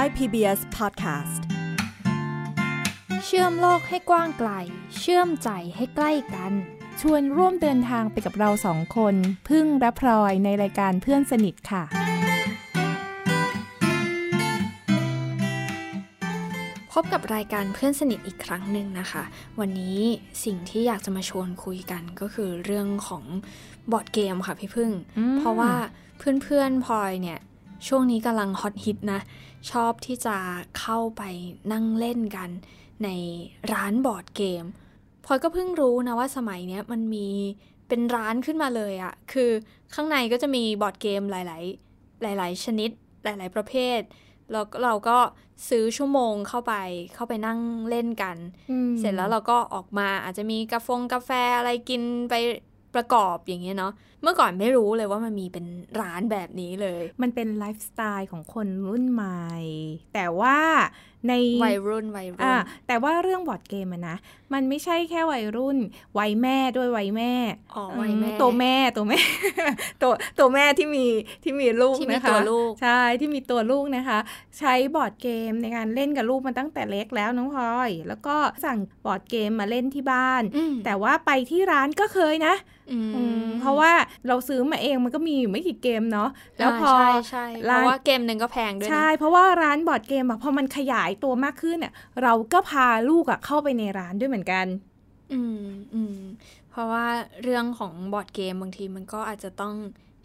Thai PBS Podcast เชื่อมโลกให้กว้างไกล เชื่อมใจให้ใกล้กัน ชวนร่วมเดินทางไปกับเราสองคน พึ่งและพลอยในรายการเพื่อนสนิทค่ะ พบกับรายการเพื่อนสนิทอีกครั้งหนึ่งนะคะ วันนี้สิ่งที่อยากจะมาชวนคุยกันก็คือเรื่องของบอร์ดเกมค่ะพี่พึ่งอืมเพราะว่าเพื่อนๆพลอยเนี่ยช่วงนี้กำลังฮอตฮิตนะ ชอบที่จะเข้าไปนั่งเล่นกันในร้านบอร์ดเกมพลอยก็เพิ่งรู้นะว่าสมัยเนี้ยมันมีเป็นร้านขึ้นมาเลยอะคือข้างในก็จะมีบอร์ดเกมหลาย ๆ หลาย ๆ ชนิดหลาย ๆ ประเภทแล้วเราก็ซื้อชั่วโมงเข้าไปเข้าไปนั่งเล่นกัน เสร็จแล้วเราก็ออกมาอาจจะมีกาแฟงกาแฟอะไรกินไป ประกอบอย่างเงี้ยเนาะเมื่อก่อนไม่รู้เลยว่ามันมีเป็นร้านแบบนี้เลย มันเป็นไลฟ์สไตล์ของคนรุ่นใหม่ แต่ว่าในวัยรุ่นวัยรุ่อ่านแต่ว่าเรื่องบอร์ดเกมอะนะ มันไม่ใช่แค่วัยรุ่น วัยแม่ด้วยวัยแม่อ๋อวัยแม่อืตัวแม่ตัวแม่ ตัวตัวแม่ที่มีที่มีลูกที่มีนะคะตัวลูกใช่ที่มีตัวลูกนะคะ ใช้บอร์ดเกมในการเล่นกับลูกมาตั้งแต่เล็กแล้วน้องพลอย แล้วก็สั่งบอร์ดเกมมาเล่นที่บ้านอืมแต่ว่าไปที่ร้านก็เคยนะอืมอืมเพราะว่าเราซื้อมาเองมันก็มีอยู่ไม่กี่เกมเนาะแล้วพอใช่ใช่เพร้านราะว่าเกมหนึ่งก็แพงด้วยนะใช่ เพราะว่าร้านบอร์ดเกมอะพอมันขยายตัวมากขึ้นเนี่ยเราก็พาลูกอะเข้าไปในร้านด้วยเหมือนกัน อืมอืมเพราะว่าเรื่องของบอร์ดเกมบางทีมันก็อาจจะต้อง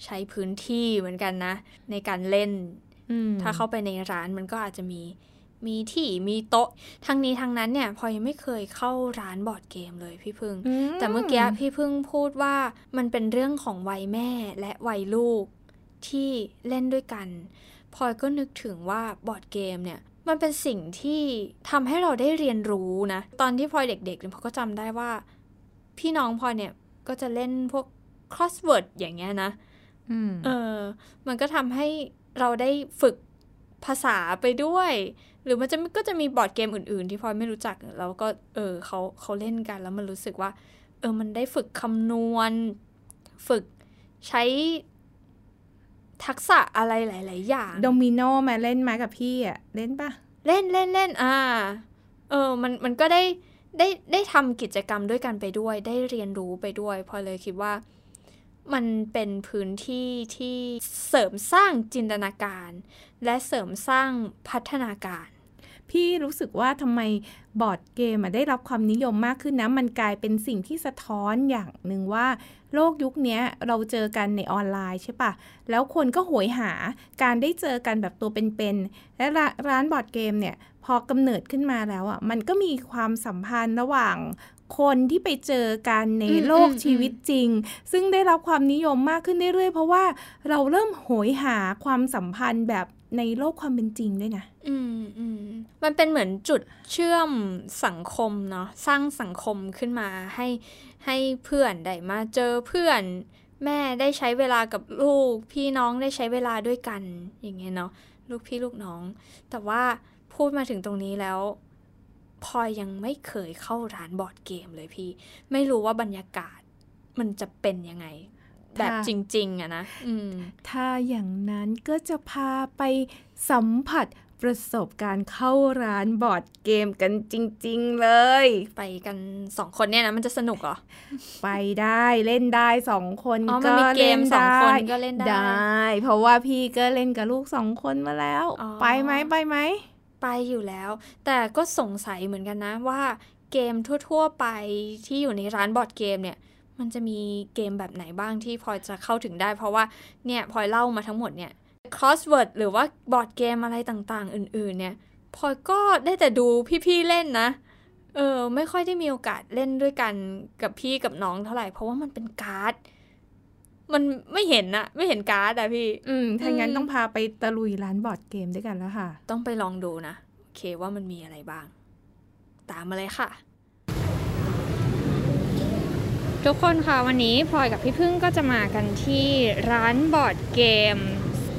ใช้พื้นที่เหมือนกันนะ ในการเล่นอืมถ้าเข้าไปในร้านมันก็อาจจะมีมีที่มีโต๊ะทั้งนี้ทั้งนั้นเนี่ยพลอยยังไม่เคยเข้าร้านบอร์ดเกมเลยพี่พึ่งอืแต่เมื่อกี้พี่พึ่งพูดว่ามันเป็นเรื่องของวัยแม่และวัยลูกที่เล่นด้วยกันพลอยก็นึกถึงว่าบอร์ดเกมเนี่ย มันเป็นสิ่งที่ทำให้เราได้เรียนรู้นะ ตอนที่พลอยเด็กๆเนี่ยพลอยก็จำได้ว่า พี่น้องพลอยเนี่ยก็จะเล่นพวก crossword อย่างเงี้ยนะอืมเออ มันก็ทำให้เราได้ฝึกภาษาไปด้วย หรือมันจะก็จะมีบอร์ดเกมอื่น ๆ ที่พลอยไม่รู้จักแล้วก็เออเขาเขาเล่นกันแล้วมันรู้สึกว่า เออมันได้ฝึกคำนวณ ฝึกใช้ ทักษะอะไรหลาย ๆ อย่างโดมิโนมาเล่นมากับพี่อะเล่นปะเล่นเล่นเล่นอ่า เออ มันมันก็ได้ได้ได้ทำกิจกรรมด้วยกันไปด้วย ได้เรียนรู้ไปด้วยพลอยเลยคิดว่า มันเป็นพื้นที่ที่เสริมสร้างจินตนาการ และเสริมสร้างพัฒนาการ พี่รู้สึกว่าทำไมบอร์ดเกมได้รับความนิยมมากขึ้นนะ มันกลายเป็นสิ่งที่สะท้อนอย่างหนึ่งว่า โลกยุคนี้เราเจอกันในออนไลน์ใช่ปะแล้วคนก็โหยหาการได้เจอกันแบบตัวเป็นๆและร้านบอร์ดเกมเนี่ยพอกำเนิดขึ้นมาแล้วอะมันก็มีความสัมพันธ์ระหว่างคนที่ไปเจอกันในโลกชีวิตจริง ซึ่งได้รับความนิยมมากขึ้นเรื่อยๆ เพราะว่าเราเริ่มโหยหาความสัมพันธ์แบบ ในโลกความเป็นจริงด้วยนะ อืมอืมมันเป็นเหมือนจุดเชื่อมสังคมเนาะสร้างสังคมขึ้นมาให้ให้เพื่อนได้มาเจอเพื่อน แม่ได้ใช้เวลากับลูก พี่น้องได้ใช้เวลาด้วยกัน อย่างเงี้ยเนาะลูกพี่ลูกน้อง แต่ว่าพูดมาถึงตรงนี้แล้วพลอยยังไม่เคยเข้าร้านบอร์ดเกมเลยพี่ ไม่รู้ว่าบรรยากาศมันจะเป็นยังไง แบบค่ะจริง ๆอะนะอืมถ้าอย่างนั้นก็จะพาไปสัมผัสประสบการณ์เข้าร้านบอร์ดเกมกันจริง ๆ เลย ไปกันสองคนเนี่ยนะมันจะสนุกเหรอ ไปได้เล่นได้สองคนอ๋อมันก็มีเกเล่มนสองได้คนก็เล่นได้ได้ เพราะว่าพี่ก็เล่นกับลูกสองคนมาแล้วอ๋อไปไหมไปไหม ไปอยู่แล้ว แต่ก็สงสัยเหมือนกันนะว่าเกมทั่ว ๆ ไปที่อยู่ในร้านบอร์ดเกมเนี่ย มันจะมีเกมแบบไหนบ้างที่พลอยจะเข้าถึงได้ เพราะว่าเนี่ยพลอยเล่ามาทั้งหมดเนี่ย crossword หรือว่าบอร์ดเกมอะไรต่างๆ อื่น ๆ เนี่ยพลอยก็ได้แต่ดูพี่ๆเล่นนะเออไม่ค่อยได้มีโอกาสเล่นด้วยกันกับพี่กับน้องเท่าไหร่ เพราะว่ามันเป็นการ์ด มันไม่เห็นอะไม่เห็นการ์ดอะพี่ อืมถ้างั้นอืมต้องพาไปตะลุยร้านบอร์ดเกมด้วยกันแล้วค่ะ ต้องไปลองดูนะ โอเคว่ามันมีอะไรบ้าง ตามมาเลยค่ะ ทุกคนค่ะวันนี้พลอยกับพี่พึ่งก็จะมากันที่ร้านบอร์ดเกม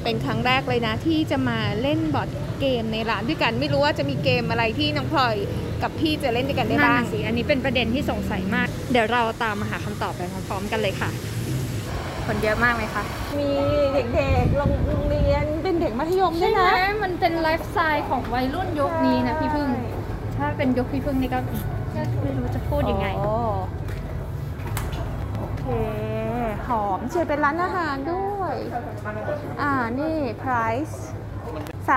เป็นครั้งแรกเลยนะที่จะมาเล่นบอร์ดเกมในร้านด้วยกัน ไม่รู้ว่าจะมีเกมอะไรที่น้องพลอยกับพี่จะเล่นด้วยกันได้นั่นบ้างน่ะสิอันนี้เป็นประเด็นที่สงสัยมาก เดี๋ยวเราตามมาหาคำตอบไปพร้อมๆกันเลยค่ะ คนเยอะมากไหมคะมีเด็กๆโรงเรียนเป็นเด็กมัธยมด้วยนะ มันเป็นไลฟ์สไตล์ของวัยรุ่นยุคนี้นะพี่พึ่ง ถ้าเป็นยุคพี่พึ่งนี่ก็ก็ไม่รู้จะพูดยังไงโอ้โอ เคหอมเชียเป็นร้านอาหารด้วย อ่า นี่ price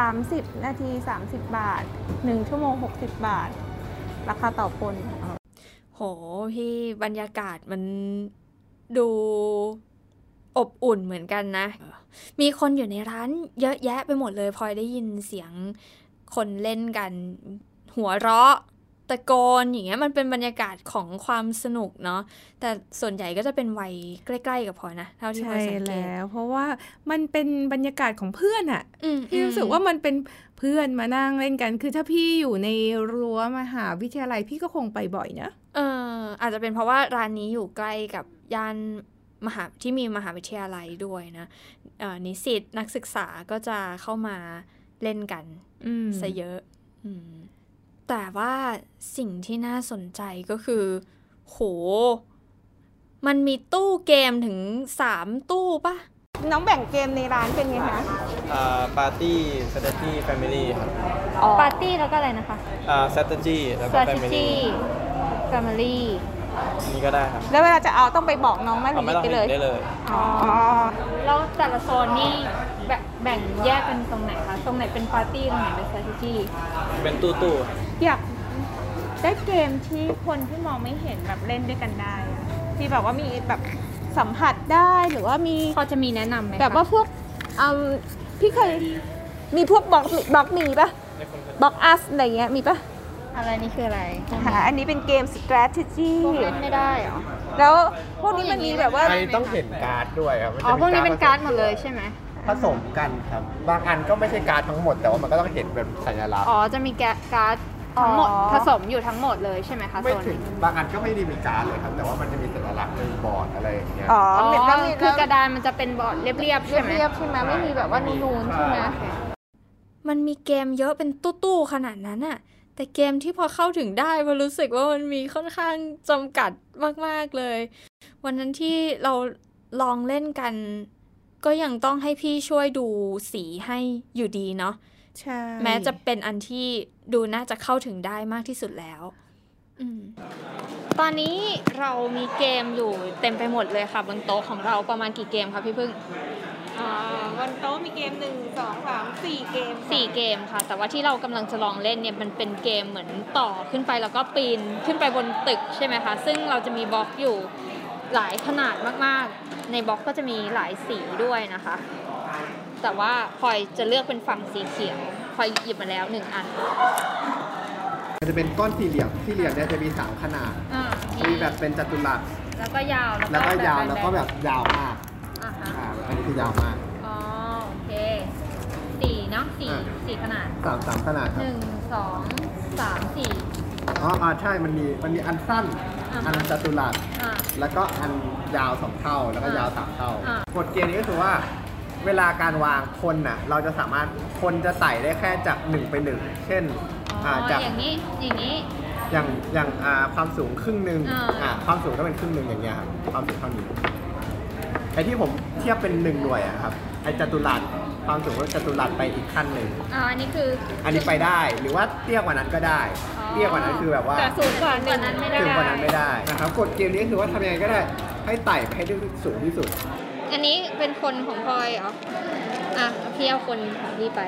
30 นาที 30 บาท 1 ชั่วโมง 60 บาท ราคาต่อคนโห พี่บรรยากาศมันดูอบอุ่นเหมือนกันนะ มีคนอยู่ในร้านเยอะแยะไปหมดเลยพลอยได้ยินเสียงคนเล่นกัน หัวเราะ ตะโกนอย่างเงี้ยมันเป็นบรรยากาศของความสนุกเนาะแต่ส่วนใหญ่ก็จะเป็นวัยใกล้ ๆ กับพลอยนะเท่าที่พลใช่อยสังเกตแล้ว เพราะว่ามันเป็นบรรยากาศของเพื่อนอะอืมพี่รู้สึกว่ามันเป็นเพื่อนมานั่งเล่นกัน คือถ้าพี่อยู่ในรั้วมหาวิทยาลัยพี่ก็คงไปบ่อยนะเอออาจจะเป็นเพราะว่าร้านนี้อยู่ใกล้กับย่านมหาที่มีมหาวิทยาลัยด้วยนะเอ่อนิสิตนักศึกษาก็จะเข้ามาเล่นกันอืมซะเยอะอืม แต่ว่าสิ่งที่น่าสนใจก็คือ โห มันมีตู้เกมถึงสามตู้ปะน้องแบ่งเกมในร้านเป็นไงคะอ่าปาร์ตี้สต r a t e g y family ครับปาร์ตี้แล้วก็อะไรนะคะอ่า strategy แล้วก็ family Family นี่ก็ได้ครับแล้วเวลาจะเอาต้องไปบอกน้องไหมหรืเอาอไม่หยิบต้องไปเลยได้เลย อ๋อแล้วแต่ละโซนนี่แบ่งแบ่งแยกกันตรงไหนคะตรงไหนเป็นปาร์ตี้ตรงไหนเป็น strategy เป็นตู้ตู้อยากได้เกมที่คนที่มองไม่เห็นแบบเล่นด้วยกันได้อะที่แบบว่ามีแบบสัมผัสได้หรือว่ามี พอจะมีแนะนำไหมคะแบบว่าพวกอืมพี่เคยมีพวกบล็อกบล็อกมีปะ Blokus อะไรเงี้ยมีปะ อะไรนี่คืออะไรค่ะอันนี้เป็นเกม strategy พวกเล่นไม่ได้เหรอ แล้วพวกนี้มันมีแบบว่าอันนี้ต้องเห็นการ์ดด้วยครับมันจะอ๋อ พวกนี้เป็นการ์ดหมดเลยผใช่ไหม ผสมกันครับ บางอันก็ไม่ใช่การ์ดทั้งหมด แต่ว่ามันก็ต้องเห็นเป็นสัญลักษณ์ อ๋อ จะมีแกะการ์ดทั้งหมดอ๋อ ผสมอยู่ทั้งหมดเลยใช่ไหมคะไม่โซนถึงนี้บางอันก็ไม่ได้มีการ์ดเลยครับ แต่ว่ามันจะมีสัญลักษณ์ในบอร์ดอะไรอย่างเงี้ย อ๋ออ๋อแล้วมีคือกระดานมันจะเป็นบอร์ดเรียบๆใช่ไหม เรียบๆใช่ไหมไม่มีแบบว่านูนๆใช่ไหม มันมีเกมเยอะเป็นตู้ๆขนาดนั้นอะ แต่เกมที่พอเข้าถึงได้พอรู้สึกว่ามันมีค่อนข้างจำกัดมาก ๆ เลย วันนั้นที่เราลองเล่นกัน ก็ยังต้องให้พี่ช่วยดูสีให้อยู่ดีเนาะใช่แม้จะเป็นอันที่ดูน่าจะเข้าถึงได้มากที่สุดแล้วอืมตอนนี้เรามีเกมอยู่เต็มไปหมดเลยค่ะบนโต๊ะของเราประมาณกี่เกมคะพี่พึ่งอ่า บนโต๊ะมีเกมหนึ่งสองสามสี่เกมค่ะสี่เกมค่ะ แต่ว่าที่เรากำลังจะลองเล่นเนี่ยมันเป็นเกมเหมือนต่อขึ้นไปแล้วก็ปีนขึ้นไปบนตึกใช่ไหมคะ ซึ่งเราจะมีบล็อกอยู่หลายขนาดมากๆ ในบล็อกก็จะมีหลายสีด้วยนะคะ แต่ว่าพลอยจะเลือกเป็นฝั่งสีเขียวพลอยหยิบมาแล้วหนึ่งอันมันจะเป็นก้อนสี่เหลี่ยมสี่เหลี่ยมเนี่ยจะมีสามขนาดอ่ามีแบบเป็นจัตุรัสแล้วก็ยาวแล้วก็ยาวบบแล้วก็แบบยาวมาก อ่าฮะอ่าอันนี้คือยาวมากอ๋อโอเคสี่เนาะสี่อ่าสี่ขนาดสามสามขนาดคหรับนึ่งสองสามสี่อ๋ออ่าใช่มันมีมันมีอันสั้นอ่าฮะอันจัตุรัส อ่าแล้วก็อันยาวสองเท่าแล้วก็อ่ายยาวสามเท่าอ่ากฎเกณฑ์นี้ก็คือว่าเวลาการวางคนน่ะเราจะสามารถคนจะไต่ได้แค่จากหนึ่งไปหนึ่งเช่นอ๋ออ่าจากอย่างนี้อย่างนี้ อย่างอย่างอ่าความสูงครึ่งหนึ่งอ่า อ่าความสูงก็เป็นครึ่งหนึ่งอย่างเงี้ยครับความสูงเท่านี้ ไอ้ที่ผมเทียบเป็นหนึ่งหน่วยอะครับไอ้จัตุรัสความสูงก็จัตุรัสไปอีกขั้นหนึ่งอ่าอันนี้คืออันนี้ไปได้หรือว่าเตี้ยกว่านั้นก็ได้อ๋อเตี้ยกว่านั้นคือแบบว่าแต่สูงกว่าหนึ่งนั้นไม่ได้ถึงกว่านั้นไม่ได้นะครับกฎเกมนี้คือว่าทำยังไงก็ได้ให้ไต่ไปให้ได้สูงที่สุด อันนี้เป็นคนของพลอยเหรออะพี่เอาคนของพี่ไป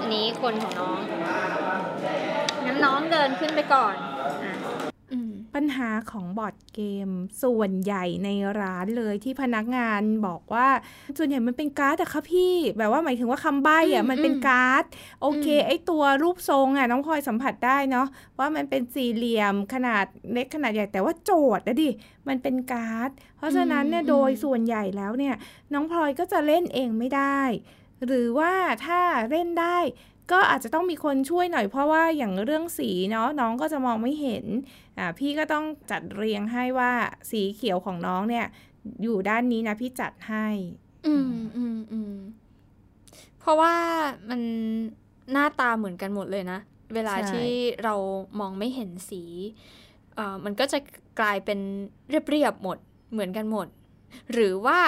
อันนี้คนของน้องงั้นน้องเดินขึ้นไปก่อนอะอืม ปัญหาของบอร์ดเกม ส่วนใหญ่ในร้านเลยที่พนักงานบอกว่า ส่วนใหญ่มันเป็นการ์ดอะค่ะพี่ แบบว่าหมายถึงว่าคำใบ้อะอืมมันเป็นการ์ด โอเคอืมไอตัวรูปทรงอะน้องพลอยสัมผัสได้เนาะว่ามันเป็นสี่เหลี่ยมขนาดเล็กขนาดใหญ่แต่ว่าโจทย์นะดิมันเป็นการ์ด เพราะฉะนั้นเนี่ยโดยส่วนใหญ่แล้วเนี่ย น้องพลอยก็จะเล่นเองไม่ได้ หรือว่าถ้าเล่นได้ก็อาจจะต้องมีคนช่วยหน่อยเพราะว่าอย่างเรื่องสีเนาะน้องก็จะมองไม่เห็นอ่า พี่ก็ต้องจัดเรียงให้ว่าสีเขียวของน้องเนี่ย อยู่ด้านนี้นะพี่จัดให้ อืมอืมอืมเพราะว่ามันหน้าตาเหมือนกันหมดเลยนะ เวลาที่เรามองไม่เห็นสีเอ่อมันก็จะกลายเป็นเรียบๆหมดเหมือนกันหมด หรือว่า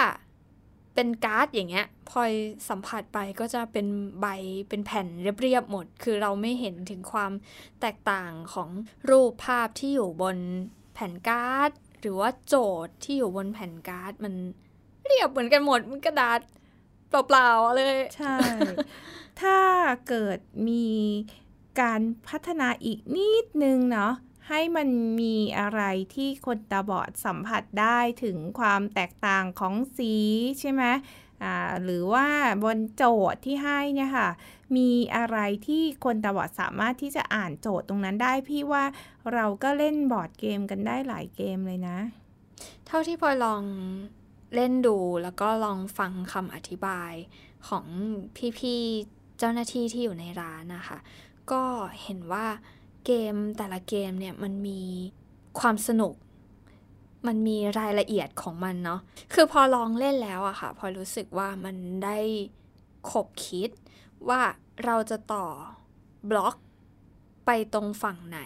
เป็นการ์ดอย่างเงี้ย พอยสัมผัสไปก็จะเป็นใบเป็นแผ่นเรียบๆหมด คือเราไม่เห็นถึงความแตกต่างของรูปภาพที่อยู่บนแผ่นการ์ด หรือว่าโจทย์ที่อยู่บนแผ่นการ์ดมันเรียบเหมือนกันหมดมันกระดาษเปล่าๆเลย ใช่ ถ้าเกิดมีการพัฒนาอีกนิดนึงเนาะให้มันมีอะไรที่คนตาบอดสัมผัสได้ถึงความแตกต่างของสีใช่ไหม หรือว่าบนโจทย์ที่ให้เนี่ยค่ะ มีอะไรที่คนตาบอดสามารถที่จะอ่านโจทย์ตรงนั้นได้พี่ว่าเราก็เล่นบอร์ดเกมกันได้หลายเกมเลยนะ เท่าที่พลอยลองเล่นดูแล้วก็ลองฟังคำอธิบายของพี่ๆเจ้าหน้าที่ที่อยู่ในร้านนะคะ ก็เห็นว่าเกมแต่ละเกมเนี่ยมันมีความสนุก มันมีรายละเอียดของมันเนาะ คือพอลองเล่นแล้วอะค่ะ พอรู้สึกว่ามันได้ขบคิดว่าเราจะต่อบล็อกไปตรงฝั่งไหน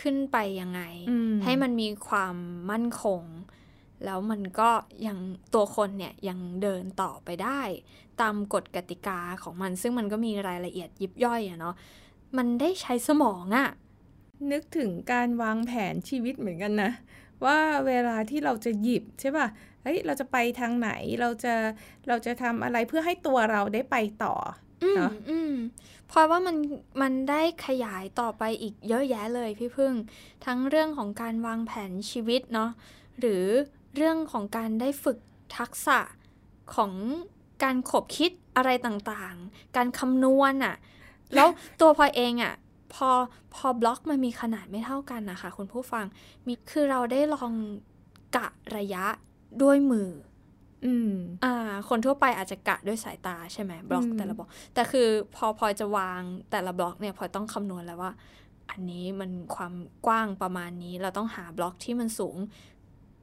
ขึ้นไปยังไงอืมให้มันมีความมั่นคง แล้วมันก็ยังตัวคนเนี่ยยังเดินต่อไปได้ ตามกฎกติกาของมัน ซึ่งมันก็มีรายละเอียดยิบย่อยอะเนาะ มันได้ใช้สมองอะนึกถึงการวางแผนชีวิตเหมือนกันนะ ว่าเวลาที่เราจะหยิบใช่ป่ะเฮ้ยเราจะไปทางไหนเราจะเราจะทำอะไรเพื่อให้ตัวเราได้ไปต่ออืมเนอะอืมเพราะว่ามันมันได้ขยายต่อไปอีกเยอะแยะเลยพี่พึ่ง ทั้งเรื่องของการวางแผนชีวิตเนาะหรือเรื่องของการได้ฝึกทักษะของการขบคิดอะไรต่างๆ การคำนวณอะแล้วตัวพลอยเองอะ พอพอบล็อกมันมีขนาดไม่เท่ากันนะคะคุณผู้ฟังมีคือเราได้ลองกะระยะด้วยมือ อืม อ่า คนทั่วไปอาจจะกะด้วยสายตาใช่ไหมบล็อกอืมแต่ละบล็อก แต่คือพอพลอยจะวางแต่ละบล็อกเนี่ยพลอยต้องคำนวณแล้วว่า อันนี้มันความกว้างประมาณนี้ เราต้องหาบล็อกที่มันสูง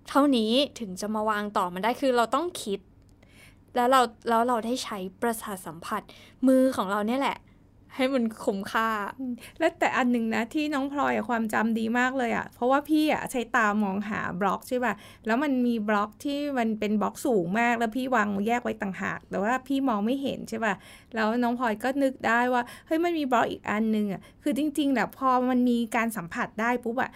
เท่านี้ถึงจะมาวางต่อมันได้คือเราต้องคิด แล้วเราแล้วเราได้ใช้ประสาทสัมผัสมือของเราเนี่ยแหละ ให้มันคุ้มค่า และแต่อันหนึ่งนะที่น้องพลอยอะความจำดีมากเลยอะ่ะ เพราะว่าพี่อะ่ะใช้ตามองหาบล็อกใช่ป่ะ แล้วมันมีบล็อกที่มันเป็นบล็อกสูงมาก แล้วพี่วางแยกไว้ต่างหาก แต่ว่าพี่มองไม่เห็นใช่ป่ะ แล้วน้องพลอยก็นึกได้ว่าเฮ้ยมันมีบล็อกอีกอันหนึงอะ่ะ คือจริงๆแหละพอมันมีการสัมผัสได้ปุ๊บอะ่ะ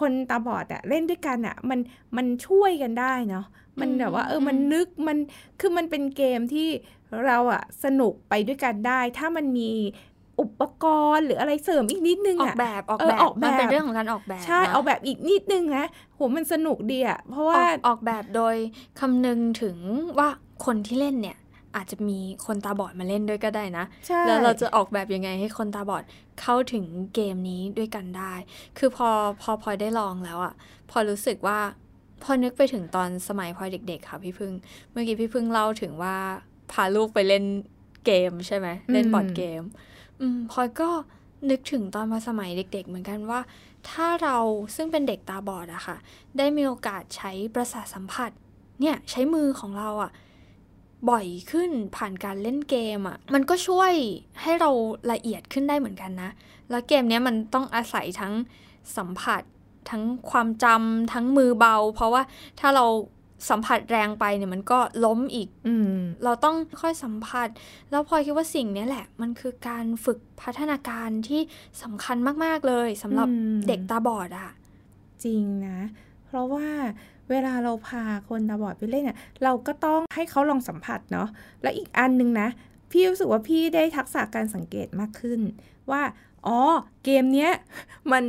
คนตาบอดอะ่ะเล่นด้วยกันอะ่ะมันมันช่วยกันได้เนาะมันแบบว่าเออมันนึกมันคือมันเป็นเกมที่เราอะสนุกไปด้วยกันได้ ถ้ามันมี อุปกรณ์หรืออะไรเสริมอีกนิดนึงออกอะแบบออกเออแบบออกแบบมันเป็นเรื่องของการออกแบบ ใช่นะเอาแบบอีกนิดนึงนะโหมันสนุกดีอะเพราะอว่าอกออกแบบโดยคำนึงถึงว่าคนที่เล่นเนี่ยอาจจะมีคนตาบอดมาเล่นด้วยก็ได้นะใช่แล้วเราจะออกแบบยังไงให้คนตาบอดเข้าถึงเกมนี้ด้วยกันได้ คือพอพอพลอยได้ลองแล้วอะพอรู้สึกว่า พอนึกไปถึงตอนสมัยพลอยเด็ก ๆ ค่ะพี่พึ่ง เมื่อกี้พี่พึ่งเล่าถึงว่าพาลูกไปเล่นเกมใช่ไหม เล่นบอร์ดเกม อืมพลอยก็นึกถึงตอนมาสมัยเด็ก ๆ เหมือนกันว่า ถ้าเราซึ่งเป็นเด็กตาบอดอะค่ะ ได้มีโอกาสใช้ประสาทสัมผัส เนี่ยใช้มือของเราอะบ่อยขึ้นผ่านการเล่นเกมอะมันก็ช่วยให้เราละเอียดขึ้นได้เหมือนกันนะ แล้วเกมเนี้ยมันต้องอาศัยทั้งสัมผัส ทั้งความจำทั้งมือเบา เพราะว่าถ้าเรา สัมผัสแรงไปเนี่ยมันก็ล้มอีกอืมเราต้องค่อยสัมผัส แล้วพลอยคิดว่าสิ่งเนี้ยแหละ มันคือการฝึกพัฒนาการที่สำคัญมาก ๆ เลยสำหรับอืมเด็กตาบอดอะจริงนะ เพราะว่าเวลาเราพาคนตาบอดไปเล่นอะเราก็ต้องให้เขาลองสัมผัสเนาะและอีกอันหนึ่งนะ พี่รู้สึกว่าพี่ได้ทักษะการสังเกตมากขึ้น ว่า อ๋อ เกมเนี้ยมัน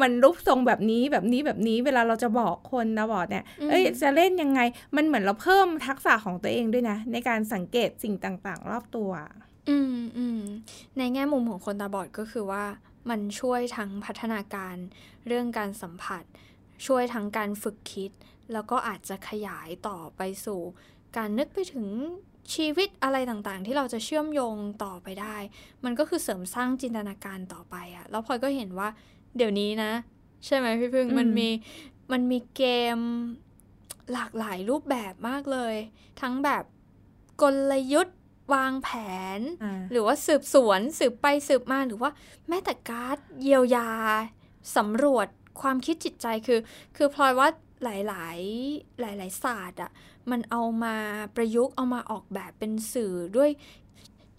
มันรูปทรงแบบนี้แบบนี้แบบนี้เวลาเราจะบอกคนตาบอดเนี่ย เอ้ยจะเล่นยังไง มันเหมือนเราเพิ่มทักษะของตัวเองด้วยนะ ในการสังเกตสิ่งต่างๆ รอบตัว อืมอืมในแง่มุมของคนตาบอดก็คือว่ามันช่วยทั้งพัฒนาการเรื่องการสัมผัส ช่วยทั้งการฝึกคิด แล้วก็อาจจะขยายต่อไปสู่ การนึกไปถึง ชีวิตอะไรต่างๆ ที่เราจะเชื่อมโยงต่อไปได้ มันก็คือเสริมสร้างจินตนาการต่อไปอะแล้วพลอยก็เห็นว่าเดี๋ยวนี้นะ ใช่ไหมพี่พึ่งอืมมันมีมันมีเกมหลากหลายรูปแบบมากเลย ทั้งแบบกลยุทธ์วางแผนอ่าหรือว่าสืบสวนสืบไปสืบมาหรือว่าแม้แต่การ์ดเยียวยาสำรวจความคิดจิตใจคือ คือพลอยว่า หลาย ๆ หลาย ๆ ศาสตร์อะมันเอามาประยุกต์เอามาออกแบบเป็นสื่อด้วย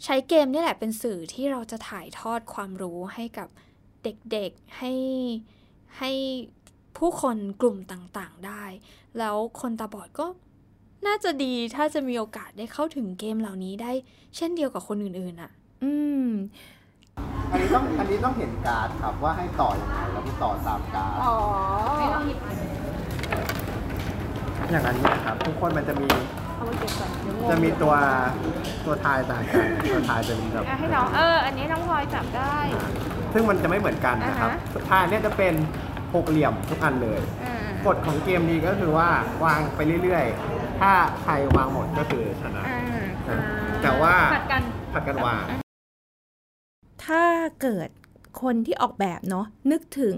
ใช้เกมนี่แหละเป็นสื่อที่เราจะถ่ายทอดความรู้ให้กับเด็กๆให้ให้ผู้คนกลุ่มต่างๆได้ แล้วคนตาบอดก็น่าจะดีถ้าจะมีโอกาสได้เข้าถึงเกมเหล่านี้ได้ เช่นเดียวกับคนอื่นๆอะ อืม อันนี้ต้องอันนี้ต้องเห็นการ์ดครับว่าให้ต่อยังไงแล้วก็ต่อตามการ์ดอย่างอันนี้นะครับทุกคนมันจะมีจะมีตัวตัวทายต่างกันตัวทายจะเป็นแบบให้น้องเออ อันนี้น้องพลอยจับได้ ซึ่งมันจะไม่เหมือนกันนะครับอ่าฮะ ทายเนี่ยจะเป็นหกเหลี่ยมทุกอันเลยกฎของเกมนี้ก็คือว่าวางไปเรื่อยๆ ถ้าใครวางหมดก็คือชนะนะแต่ว่า ผัดกัน ผัดกันวาง ถ้าเกิดคนที่ออกแบบเนาะนึกถึง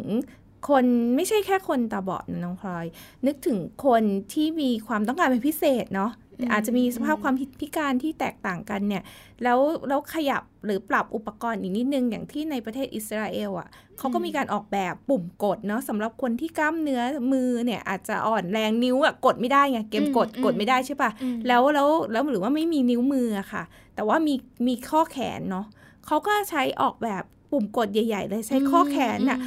คนไม่ใช่แค่คนตาบอดนะน้องพลอย นึกถึงคนที่มีความต้องการเป็นพิเศษเนาะอืมอาจจะมีสภาพความพิการที่แตกต่างกันเนี่ย แล้วแล้วขยับหรือปรับอุปกรณ์อีกนิดนึง อย่างที่ในประเทศอิสราเอลอะเขาก็มีการออกแบบปุ่มกดเนาะสำหรับคนที่กล้ามเนื้อมือเนี่ยอาจจะอ่อนแรงนิ้วอะกดไม่ได้ไงเกมกดอืมกดไม่ได้ใช่ปะอืมแล้วแล้วแล้วหรือว่าไม่มีนิ้วมืออะค่ะ แต่ว่ามีมีข้อแขนเนาะเขาก็ใช้ออกแบบปุ่มกดใหญ่ ๆ เลยใช้ข้อแขนน่ะ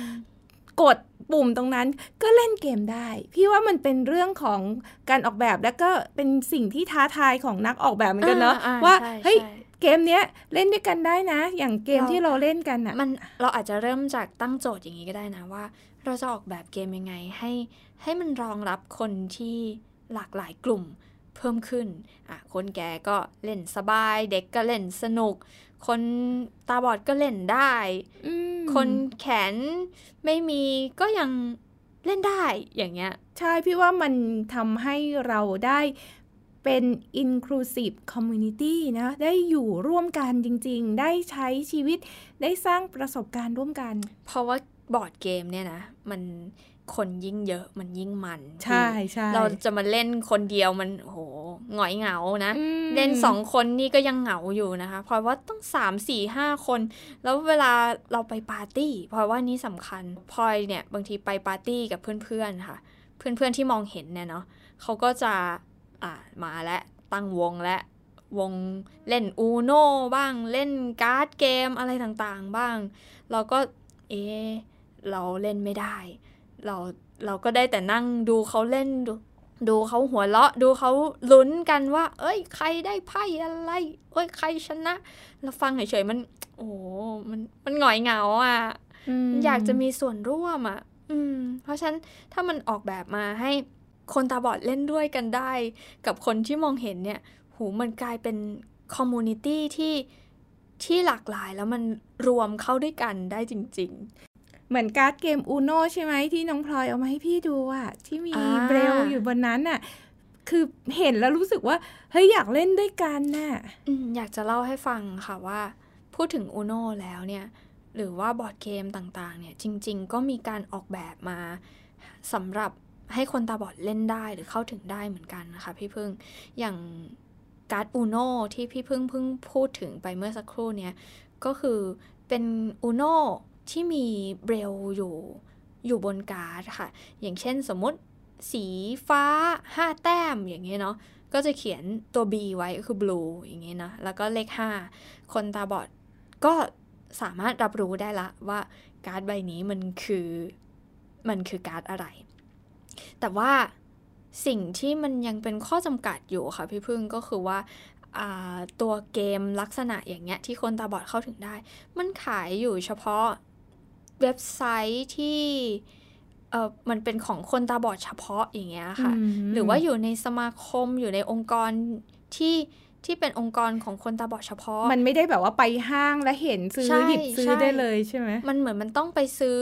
กดปุ่มตรงนั้นก็เล่นเกมได้ พี่ว่ามันเป็นเรื่องของการออกแบบและก็เป็นสิ่งที่ท้าทายของนักออกแบบเหมือนกันเนาะอ่าอ่าว่าใช่เฮ้ยใช่เกมเนี้ยเล่นด้วยกันได้นะ อย่างเกมเราที่เราเล่นกันอะมันเราอาจจะเริ่มจากตั้งโจทย์อย่างนี้ก็ได้นะว่า เราจะออกแบบเกมยังไงให้ให้มันรองรับคนที่หลากหลายกลุ่มเพิ่มขึ้นอะคนแก่ก็เล่นสบาย เด็กก็เล่นสนุก คนตาบอดก็เล่นได้อืมคนแขนไม่มีก็ยังเล่นได้อย่างเงี้ย ใช่พี่ว่ามันทำให้เราได้เป็น inclusive community นะ ได้อยู่ร่วมกันจริง ๆ ได้ใช้ชีวิตได้สร้างประสบการณ์ร่วมกัน เพราะว่าบอร์ดเกมเนี่ยนะ มัน คนยิ่งเยอะมันยิ่งมัน ใช่ใช่เราจะมาเล่นคนเดียวมันโหหงอยเหงานะอืมเล่นสองคนนี่ก็ยังเหงาอยู่นะคะ เพราะว่าต้องสามสี่ห้าคน แล้วเวลาเราไปปาร์ตี้ เพราะว่านี่สำคัญพลอยเนี่ยบางทีไปปาร์ตี้กับเพื่อนๆค่ะ เพื่อนๆที่มองเห็นเนี่ยเนาะเขาก็จะอ่ามาและตั้งวงและวงเล่นอูโน่บ้างเล่นการ์ดเกมอะไรต่างๆบ้าง เราก็เอะเราเล่นไม่ได้ เราเราก็ได้แต่นั่งดูเขาเล่นดูดูเขาหัวเราะดูเขาลุ้นกันว่า เอ้ย ใครได้ไพ่อะไร เอ้ย ใครชนะ เราฟังเฉยๆมัน โอ้โหมันมันหงอยเหงาอะมอยากจะมีส่วนร่วมอะ อืม เพราะฉะนั้นถ้ามันออกแบบมาให้คนตาบอดเล่นด้วยกันได้ กับคนที่มองเห็นเนี่ย หูมันกลายเป็น community ที่ที่หลากหลายแล้วมันรวมเข้าด้วยกันได้จริง เหมือนการ์ดเกม Uno ใช่ไหมที่น้องพลอยเอามาให้พี่ดูอะที่มีอ่าเบรลอยู่บนนั้นน่ะคือเห็นแล้วรู้สึกว่าเฮ้ยอยากเล่นด้วยกันน่ะๆอืมอยากจะเล่าให้ฟังค่ะว่า พูดถึง Uno แล้วเนี่ยหรือว่าบอร์ดเกมต่างๆ เนี่ยจริง ๆ ก็มีการออกแบบมาสำหรับให้คนตาบอดเล่นได้หรือเข้าถึงได้เหมือนกันนะคะพี่พึ่งอย่างการ์ด Uno ที่พี่พึ่งเพิ่งพูดถึงไปเมื่อสักครู่เนี่ยก็คือเป็น Uno ที่มีเบรลอยู่อยู่บนการ์ดค่ะ อย่างเช่นสมมติสีฟ้า 5 แต้มอย่างเงี้ยเนาะก็จะเขียนตัว B ไว้ก็คือ blue อย่างเงี้ยนะ แล้วก็เลข 5 คนตาบอดก็สามารถรับรู้ได้ละว่าการ์ดใบนี้มันคือมันคือการ์ดอะไร แต่ว่าสิ่งที่มันยังเป็นข้อจำกัดอยู่ค่ะพี่พึ่งก็คือว่าตัวเกมลักษณะอย่างเงี้ยที่คนตาบอดเข้าถึงได้ มันขายอยู่เฉพาะ เว็บไซต์ที่เออมันเป็นของคนตาบอดเฉพาะอย่างเงี้ยค่ะอืมหรือว่าอยู่ในสมาคมอยู่ในองค์กรที่ที่เป็นองค์กรของคนตาบอดเฉพาะ มันไม่ได้แบบว่าไปห้างแล้วเห็นซื้อใช่หยิบซื้อใช่ได้เลยใช่ไหมมันเหมือนมันต้องไปซื้อ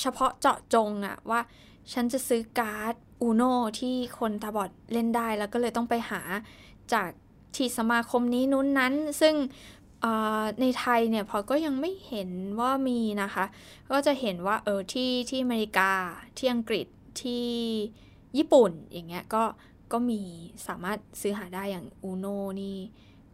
เฉพาะเจาะจงอะว่า ฉันจะซื้อการ์ดอูโนที่คนตาบอดเล่นได้แล้วก็เลยต้องไปหาจากที่สมาคมนี้นู้นนั้น ซึ่งเอ่อ ในไทยเนี่ยพอก็ยังไม่เห็นว่ามีนะคะ ก็จะเห็นว่าเออที่ที่อเมริกาที่อังกฤษที่ญี่ปุ่นอย่างเงี้ยก็ก็มีสามารถซื้อหาได้อย่างอูโนนี่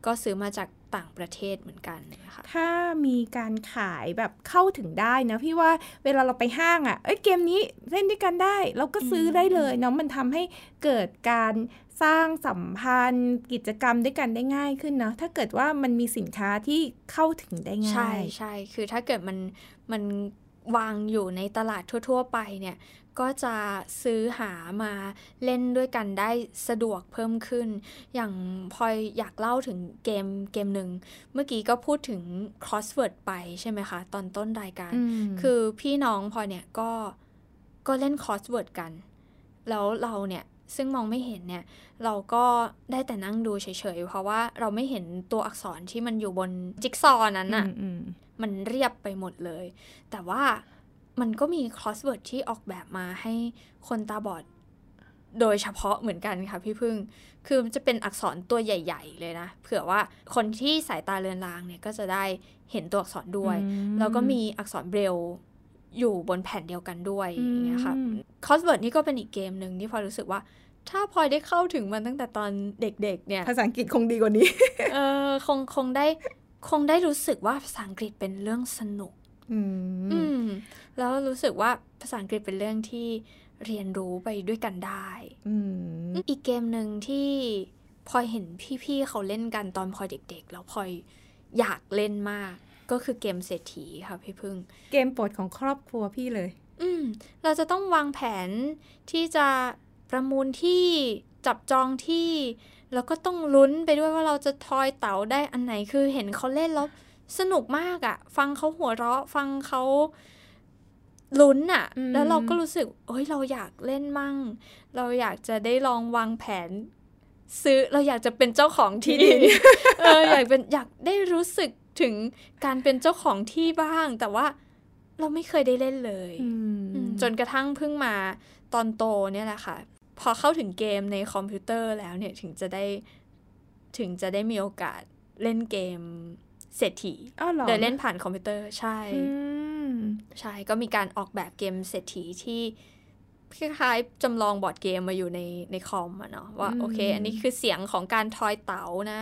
ก็ซื้อมาจากต่างประเทศเหมือนกันนะคะถ้ามีการขายแบบเข้าถึงได้นะพี่ว่าเวลาเราไปห้างอะ่ะ เอ้ยเกมนี้เล่นด้วยกันได้ เราก็ซื้อได้เลยเนาะมันทำให้เกิดการสร้างสัมพันธ์ กิจกรรมด้วยกันได้ง่ายขึ้นเนาะถ้าเกิดว่ามันมีสินค้าที่เข้าถึงได้ง่าย ใช่ใช่คือถ้าเกิดมันมัน วางอยู่ในตลาดทั่ว ๆ ไปเนี่ยก็จะซื้อหามาเล่นด้วยกันได้สะดวกเพิ่มขึ้น อย่างพลอยอยากเล่าถึงเกมเกมหนึ่ง เมื่อกี้ก็พูดถึง crossword ไปใช่ไหมคะ ตอนต้นรายการอืมคือพี่น้องพลอยเนี่ยก็ก็เล่น crossword กัน แล้วเราเนี่ยซึ่งมองไม่เห็นเนี่ย เราก็ได้แต่นั่งดูเฉยๆ เพราะว่าเราไม่เห็นตัวอักษรที่มันอยู่บนจิ๊กซอว์นั้นน่ะอื มมันเรียบไปหมดเลย แต่ว่ามันก็มี crossword ที่ออกแบบมาให้คนตาบอด โดยเฉพาะเหมือนกันค่ะพี่พึ่ง คือมันจะเป็นอักษรตัวใหญ่ ๆ เลยนะ เผื่อว่าคนที่สายตาเลือนลางเนี่ยก็จะได้เห็นตัวอักษรด้วยอืมแล้วก็มีอักษรเบรลอยู่บนแผ่นเดียวกันด้วยอืมอย่างเงี้ยค่ะ crossword นี่ก็เป็นอีกเกมหนึ่งที่พลอยรู้สึกว่า ถ้าพลอยได้เข้าถึงมันตั้งแต่ตอนเด็กๆเนี่ยภาษาอังกฤษคงดีกว่านี้ เออคงคงได้ คงได้รู้สึกว่าภาษาอังกฤษเป็นเรื่องสนุกอืมอืมแล้วรู้สึกว่าภาษาอังกฤษเป็นเรื่องที่เรียนรู้ไปด้วยกันได้อืมอีกเกมหนึ่งที่พลอยเห็นพี่ๆเขาเล่นกันตอนพลอยเด็ก ๆ แล้วพลอยอยากเล่นมาก ก็คือเกมเศรษฐีค่ะพี่พึ่ง เกมโปรดของครอบครัวพี่เลย อืมเราจะต้องวางแผนที่จะประมูลที่จับจองที่ แล้วก็ต้องลุ้นไปด้วยว่าเราจะทอยเต๋าได้อันไหนคือเห็นเขาเล่นแล้วสนุกมากอะฟังเขาหัวเราะ ฟังเขาลุ้นอะอืมแล้วเราก็รู้สึกเอ้ยเราอยากเล่นมั่ง เราอยากจะได้ลองวางแผน ซื้อเราอยากจะเป็นเจ้าของที่ดินเอออยากเป็นอยากได้รู้สึกถึงการเป็นเจ้าของที่บ้าง แต่ว่าเราไม่เคยได้เล่นเลยอืมอืมจนกระทั่งเพิ่งมาตอนโตเนี่ยแหละค่ะ พอเข้าถึงเกมในคอมพิวเตอร์แล้วเนี่ยถึงจะได้ถึงจะได้มีโอกาสเล่นเกมเศรษฐีอ้าวเหรอโดยเล่นผ่านคอมพิวเตอร์ใช่อืมใช่ก็มีการออกแบบเกมเศรษฐีที่คล้ายๆจำลองบอร์ดเกมมาอยู่ในในคอมอะเนาะว่าอืมโอเค อันนี้คือเสียงของการทอยเต๋านะ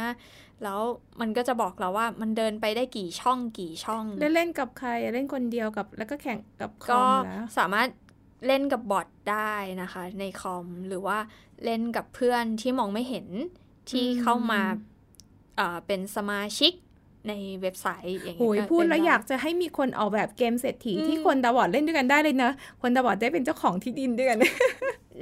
แล้วมันก็จะบอกเราว่ามันเดินไปได้กี่ช่องกี่ช่อง เล่นเล่นกับใครเล่นคนเดียวกับแล้วก็แข่งกับคอก็มแล้วสามารถ เล่นกับบอทได้นะคะ ในคอมหรือว่าเล่นกับเพื่อนที่มองไม่เห็นที่อืมเข้ามาเอ่อเป็นสมาชิกในเว็บไซต์อย่างโอ้เงี้ยยพูดเนแล้วไอยากจะให้มีคนออกแบบเกมเศรษฐีอืมที่คนตาบอดเล่นด้วยกันได้เลยนะ คนตาบอดได้เป็นเจ้าของที่ดินด้วยกัน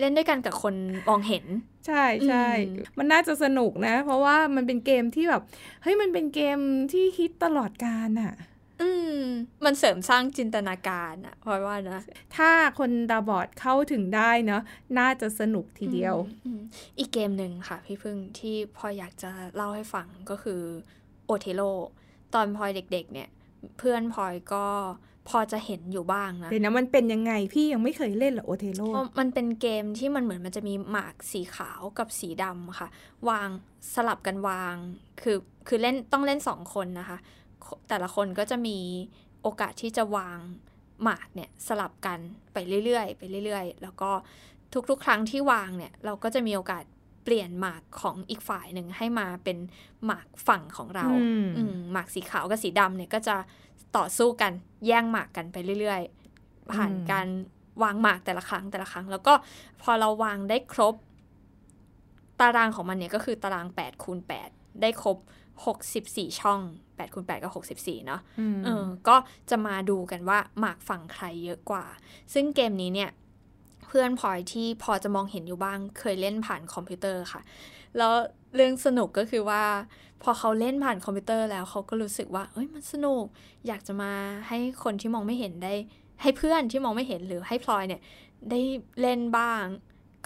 เล่นด้วยกันกับคนมองเห็น ใช่ใช่อืมมันน่าจะสนุกนะ เพราะว่ามันเป็นเกมที่แบบเฮ้ยมันเป็นเกมที่ฮิตตลอดกาลอะ อืม มันเสริมสร้างจินตนาการอะพลอยว่านะ ถ้าคนตาบอดเข้าถึงได้เนาะน่าจะสนุกทีเดียวอืมอืมอีกเกมหนึ่งค่ะ พี่พึ่งที่พลอยอยากจะเล่าให้ฟังก็คือโอเทโลตอนพลอยเด็ก ๆ เนี่ย เพื่อนพลอยก็พอจะเห็นอยู่บ้างนะเดี๋ยวนะมันเป็นยังไงพี่ยังไม่เคยเล่นเหรอโอเทโลเพราะมันเป็นเกมที่มันเหมือนมันจะมีหมากสีขาวกับสีดำค่ะ วางสลับกันวาง คือคือเล่นต้องเล่นสองคนนะคะ แต่ละคนก็จะมีโอกาสที่จะวางหมากเนี่ยสลับกันไปเรื่อยๆไปเรื่อยๆ แล้วก็ทุกๆ ครั้งที่วางเนี่ยเราก็จะมีโอกาสเปลี่ยนหมากของอีกฝ่ายหนึ่งให้มาเป็นหมากฝั่งของเราอืมอืมหมากสีขาวกับสีดำเนี่ยก็จะต่อสู้กันแย่งหมากกันไปเรื่อยๆ ผ่านอืมการวางหมากแต่ละครั้งแต่ละครั้ง แล้วก็พอเราวางได้ครบ ตารางของมันเนี่ยก็คือตาราง8คูณ8ได้ครบ 64 ช่อง8คูณ8ก็ 64 เนาะอืมเออก็จะมาดูกันว่าหมากฝั่งใครเยอะกว่า ซึ่งเกมนี้เนี่ยเพื่อนพลอยที่พอจะมองเห็นอยู่บ้างเคยเล่นผ่านคอมพิวเตอร์ค่ะ แล้วเรื่องสนุกก็คือว่า พอเขาเล่นผ่านคอมพิวเตอร์แล้วเขาก็รู้สึกว่าเอ้ยมันสนุก อยากจะมาให้คนที่มองไม่เห็นได้ ให้เพื่อนที่มองไม่เห็นหรือให้พลอยเนี่ยได้เล่นบ้าง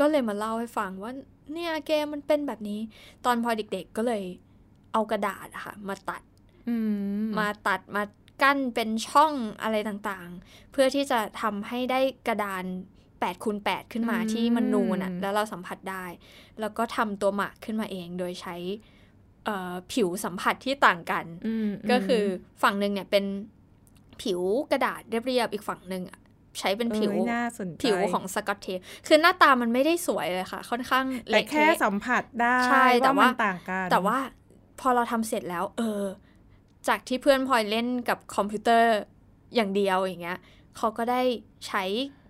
ก็เลยมาเล่าให้ฟังว่าเนี่ยเกมมันเป็นแบบนี้ ตอนพลอยเด็ก ๆ ก็เลย เอากระดาษอะค่ะ มาตัดอืมมาตัดมากั้นเป็นช่องอะไรต่างๆ เพื่อที่จะทำให้ได้กระดาน8คูณ8ขึ้นมาอืมที่มันนูนอะแล้วเราสัมผัสได้ แล้วก็ทำตัวหมากขึ้นมาเองโดยใช้เอ่อผิวสัมผัสที่ต่างกันอืมก็คือฝั่งหนึ่งเนี่ยเป็นผิวกระดาษเรียบๆอีกฝั่งหนึ่งอะใช้เป็นผิวเอ้ยน่าสนใจผิวของสกอตเทปคือหน้าตามันไม่ได้สวยเลยค่ะ ค่อนข้างแต่เละแค่เทะสัมผัสได้ใช่แต่ว่านต่างกันแต่ว่า พอเราทำเสร็จแล้ว เออ จากที่เพื่อนพลอยเล่นกับคอมพิวเตอร์อย่างเดียวอย่างเงี้ยเขาก็ได้ใช้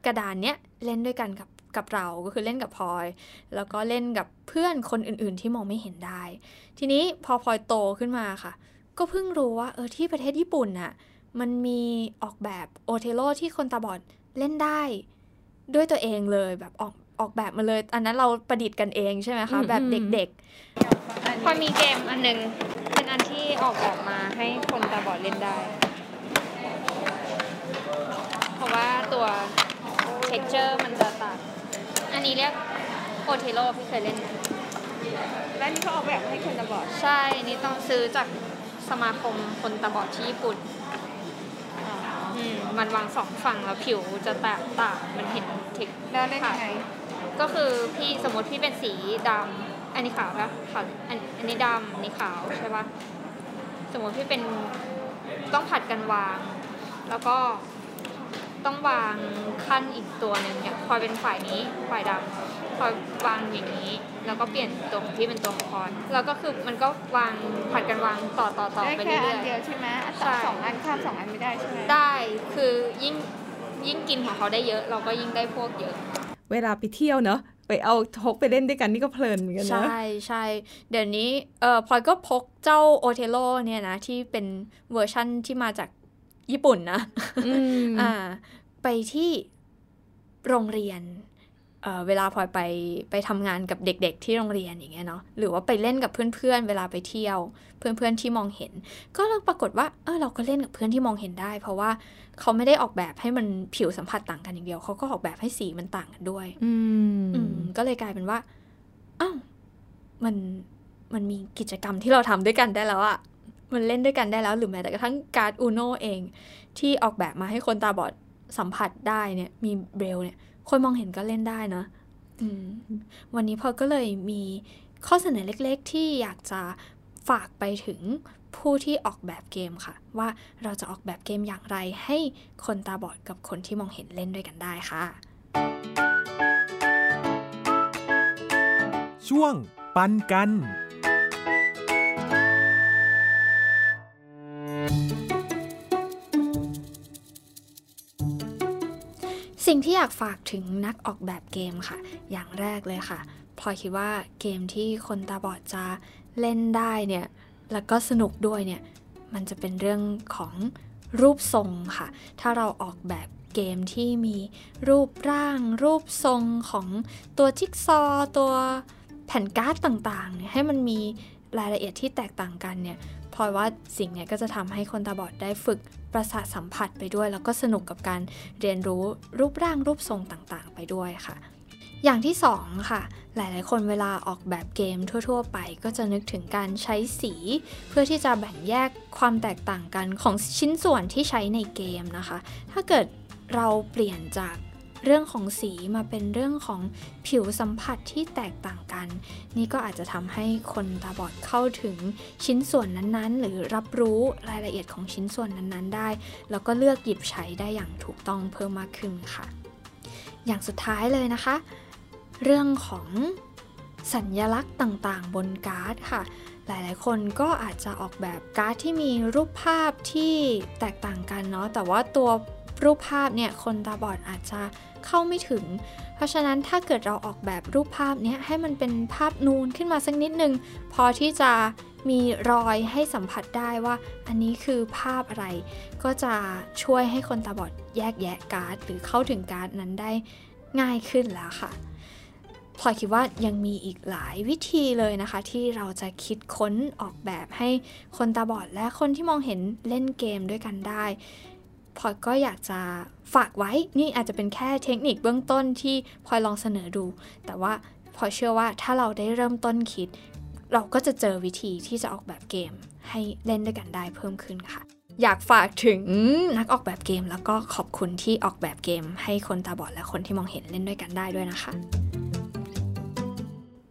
กระดานเนี้ยเล่นด้วยกันกับกับเราก็คือเล่นกับพลอย แล้วก็เล่นกับเพื่อนคนอื่น ๆ ที่มองไม่เห็นได้ ทีนี้พอพลอยโตขึ้นมาค่ะ ก็เพิ่งรู้ว่าเออที่ประเทศญี่ปุ่นน่ะมันมีออกแบบโอเทโลที่คนตาบอดเล่นได้ ด้วยตัวเองเลยแบบออก ออกแบบมาเลย อันนั้นเราประดิษฐ์กันเองใช่ไหมคะอืมแบบอืมเด็กๆพอมีเกมอันหนึงเป็นอันที่ออกแบบมาให้คนตาบอดเล่นได้ เพราะว่าตัว texture มันจะต่างอันนี้เรียกโอเทโลพี่เคยเล่นไหมแล้วนี่เขาออกแบบให้คนตาบอด ใช่นี่ต้องซื้อจากสมาคมคนตาบอดที่ญี่ปุ่นอืมมันวางสองฝั่งแล้วผิวจะแตกต่างมันเห็นเทคแล้วเล่นยังไง ก็คือพี่สมมติพี่เป็นสีดำอันนี้ขาวปะขาวอันอันนี้ดำอันนี้ขาวใช่ปะสมมติพี่เป็นต้องผัดกันวาง แล้วก็ต้องวางขั้นอีกตัวหนึ่งเนี่ยพลอยเป็นฝ่ายนี้ฝ่ายดำพลอยวางอย่างนี้ แล้วก็เปลี่ยนตัวของพี่เป็นตัวของพลอยแล้วก็คือมันก็วางผัดกันวางต่อต่อต่อได้ไปแค่เรื่อันอยเดียวใช่ไหมอันใช่สองอันข้ามสองอันไม่ได้ใช่ไหมๆได้คือยิ่งยิ่งกินของเขาได้เยอะ เราก็ยิ่งได้พวกเยอะ เวลาไปเที่ยวเนอะไปเอาทกไปเล่นด้วยกันนี่ก็เพลินเหมือนกันนะใช่ใช่เดี๋ยวนี้เออพลอยก็พกเจ้า Othello เนี่ยนะที่เป็นเวอร์ชั่นที่มาจากญี่ปุ่นนะอืมอ่าไปที่โรงเรียน เอ่อเวลาพลอยไปไปทำงานกับเด็กๆ ที่โรงเรียนอย่างเงี้ยเนาะหรือว่าไปเล่นกับเพื่อนๆ เวลาไปเที่ยว เพื่อนๆที่มองเห็น ก็ปรากฏว่าเออเราก็เล่นกับเพื่อนที่มองเห็นได้ เพราะว่าเขาไม่ได้ออกแบบให้มันผิวสัมผัสต่างกันอย่างเดียวเขาก็ออกแบบให้สีมันต่างกันด้วย อืมอืมก็เลยกลายเป็นว่าอ้าวมันมันมีกิจกรรมที่เราทำด้วยกันได้แล้วอะมันเล่นด้วยกันได้แล้วหรือแม้แต่กระทั่งการ์ดอูโนเอง ที่ออกแบบมาให้คนตาบอดสัมผัสได้เนี่ยมีเบรลเนี่ย คนมองเห็นก็เล่นได้นะอืมวันนี้พอก็เลยมีข้อเสนอเล็กๆ ที่อยากจะฝากไปถึงผู้ที่ออกแบบเกมค่ะ ว่าเราจะออกแบบเกมอย่างไรให้คนตาบอดกับคนที่มองเห็นเล่นด้วยกันได้ค่ะ ช่วงปันกัน สิ่งที่อยากฝากถึงนักออกแบบเกมค่ะ อย่างแรกเลยค่ะพลอยคิดว่าเกมที่คนตาบอดจะเล่นได้เนี่ยแล้วก็สนุกด้วยเนี่ยมันจะเป็นเรื่องของรูปทรงค่ะ ถ้าเราออกแบบเกมที่มีรูปร่าง รูปทรงของตัวจิ๊กซอตัวแผ่นการ์ดต่างๆเนี่ยให้มันมีรายละเอียดที่แตกต่างกันเนี่ย พลอยว่าสิ่งเนี้ยก็จะทำให้คนตาบอดได้ฝึกประสาทสัมผัสไปด้วย แล้วก็สนุกกับการเรียนรู้รูปร่างรูปทรงต่างๆ ไปด้วยค่ะ อย่างที่สองค่ะ หลายๆ คนเวลาออกแบบเกมทั่ว ๆ ไป ก็จะนึกถึงการใช้สี เพื่อที่จะแบ่งแยกความแตกต่างกันของชิ้นส่วนที่ใช้ในเกมนะคะ ถ้าเกิดเราเปลี่ยนจาก เรื่องของสีมาเป็นเรื่องของผิวสัมผัสที่แตกต่างกัน นี่ก็อาจจะทำให้คนตาบอดเข้าถึงชิ้นส่วนนั้นๆ หรือรับรู้รายละเอียดของชิ้นส่วนนั้นๆ ได้ แล้วก็เลือกหยิบใช้ได้อย่างถูกต้องเพิ่มมากขึ้นค่ะ อย่างสุดท้ายเลยนะคะ เรื่องของสัญญลักษณ์ต่างๆ บนการ์ดค่ะ หลายๆ คนก็อาจจะออกแบบการ์ดที่มีรูปภาพที่แตกต่างกันเนาะ แต่ว่าตัวรูปภาพเนี่ย คนตาบอดอาจจะ เข้าไม่ถึง เพราะฉะนั้นถ้าเกิดเราออกแบบรูปภาพนี้ให้มันเป็นภาพนูนขึ้นมาสักนิดนึง พอที่จะมีรอยให้สัมผัสได้ว่า อันนี้คือภาพอะไร ก็จะช่วยให้คนตาบอดแยกแยะการ์ด หรือเข้าถึงการ์ดนั้นได้ง่ายขึ้นแล้วค่ะพลอยคิดว่ายังมีอีกหลายวิธีเลยนะคะ ที่เราจะคิดค้นออกแบบให้คนตาบอดและคนที่มองเห็นเล่นเกมด้วยกันได้ พลอยก็อยากจะฝากไว้ นี่อาจจะเป็นแค่เทคนิคเบื้องต้นที่พลอยลองเสนอดู แต่ว่าพลอยเชื่อว่าถ้าเราได้เริ่มต้นคิด เราก็จะเจอวิธีที่จะออกแบบเกม ให้เล่นด้วยกันได้เพิ่มขึ้นค่ะ อยากฝากถึงนักออกแบบเกม แล้วก็ขอบคุณที่ออกแบบเกม ให้คนตาบอดและคนที่มองเห็นเล่นด้วยกันได้ด้วยนะคะ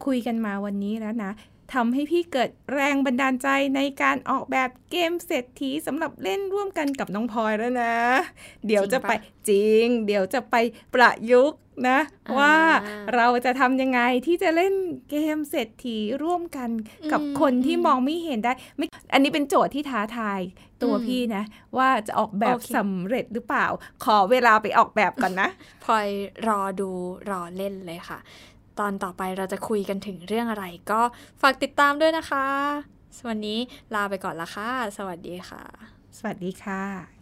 คุยกันมาวันนี้แล้วนะ ทำให้พี่เกิดแรงบันดาลใจในการออกแบบเกมเศรษฐีสำหรับเล่นร่วมกันกับน้องพลอยแล้วนะ เดี๋ยวจะไปจริง เดี๋ยวจะไปประยุกต์นะอ่าว่าเราจะทำยังไงที่จะเล่นเกมเศรษฐีร่วมกันกับอืมคนที่อืมมองไม่เห็นได้ไม่อันนี้เป็นโจทย์ที่ท้าทายตัวอืมพี่นะ ว่าจะออกแบบโอเคสำเร็จหรือเปล่า ขอเวลาไปออกแบบก่อนนะพลอยรอดูรอเล่นเลยค่ะ ตอนต่อไปเราจะคุยกันถึงเรื่องอะไร ก็ฝากติดตามด้วยนะคะ วันนี้ลาไปก่อนละค่ะ สวัสดีค่ะ สวัสดีค่ะ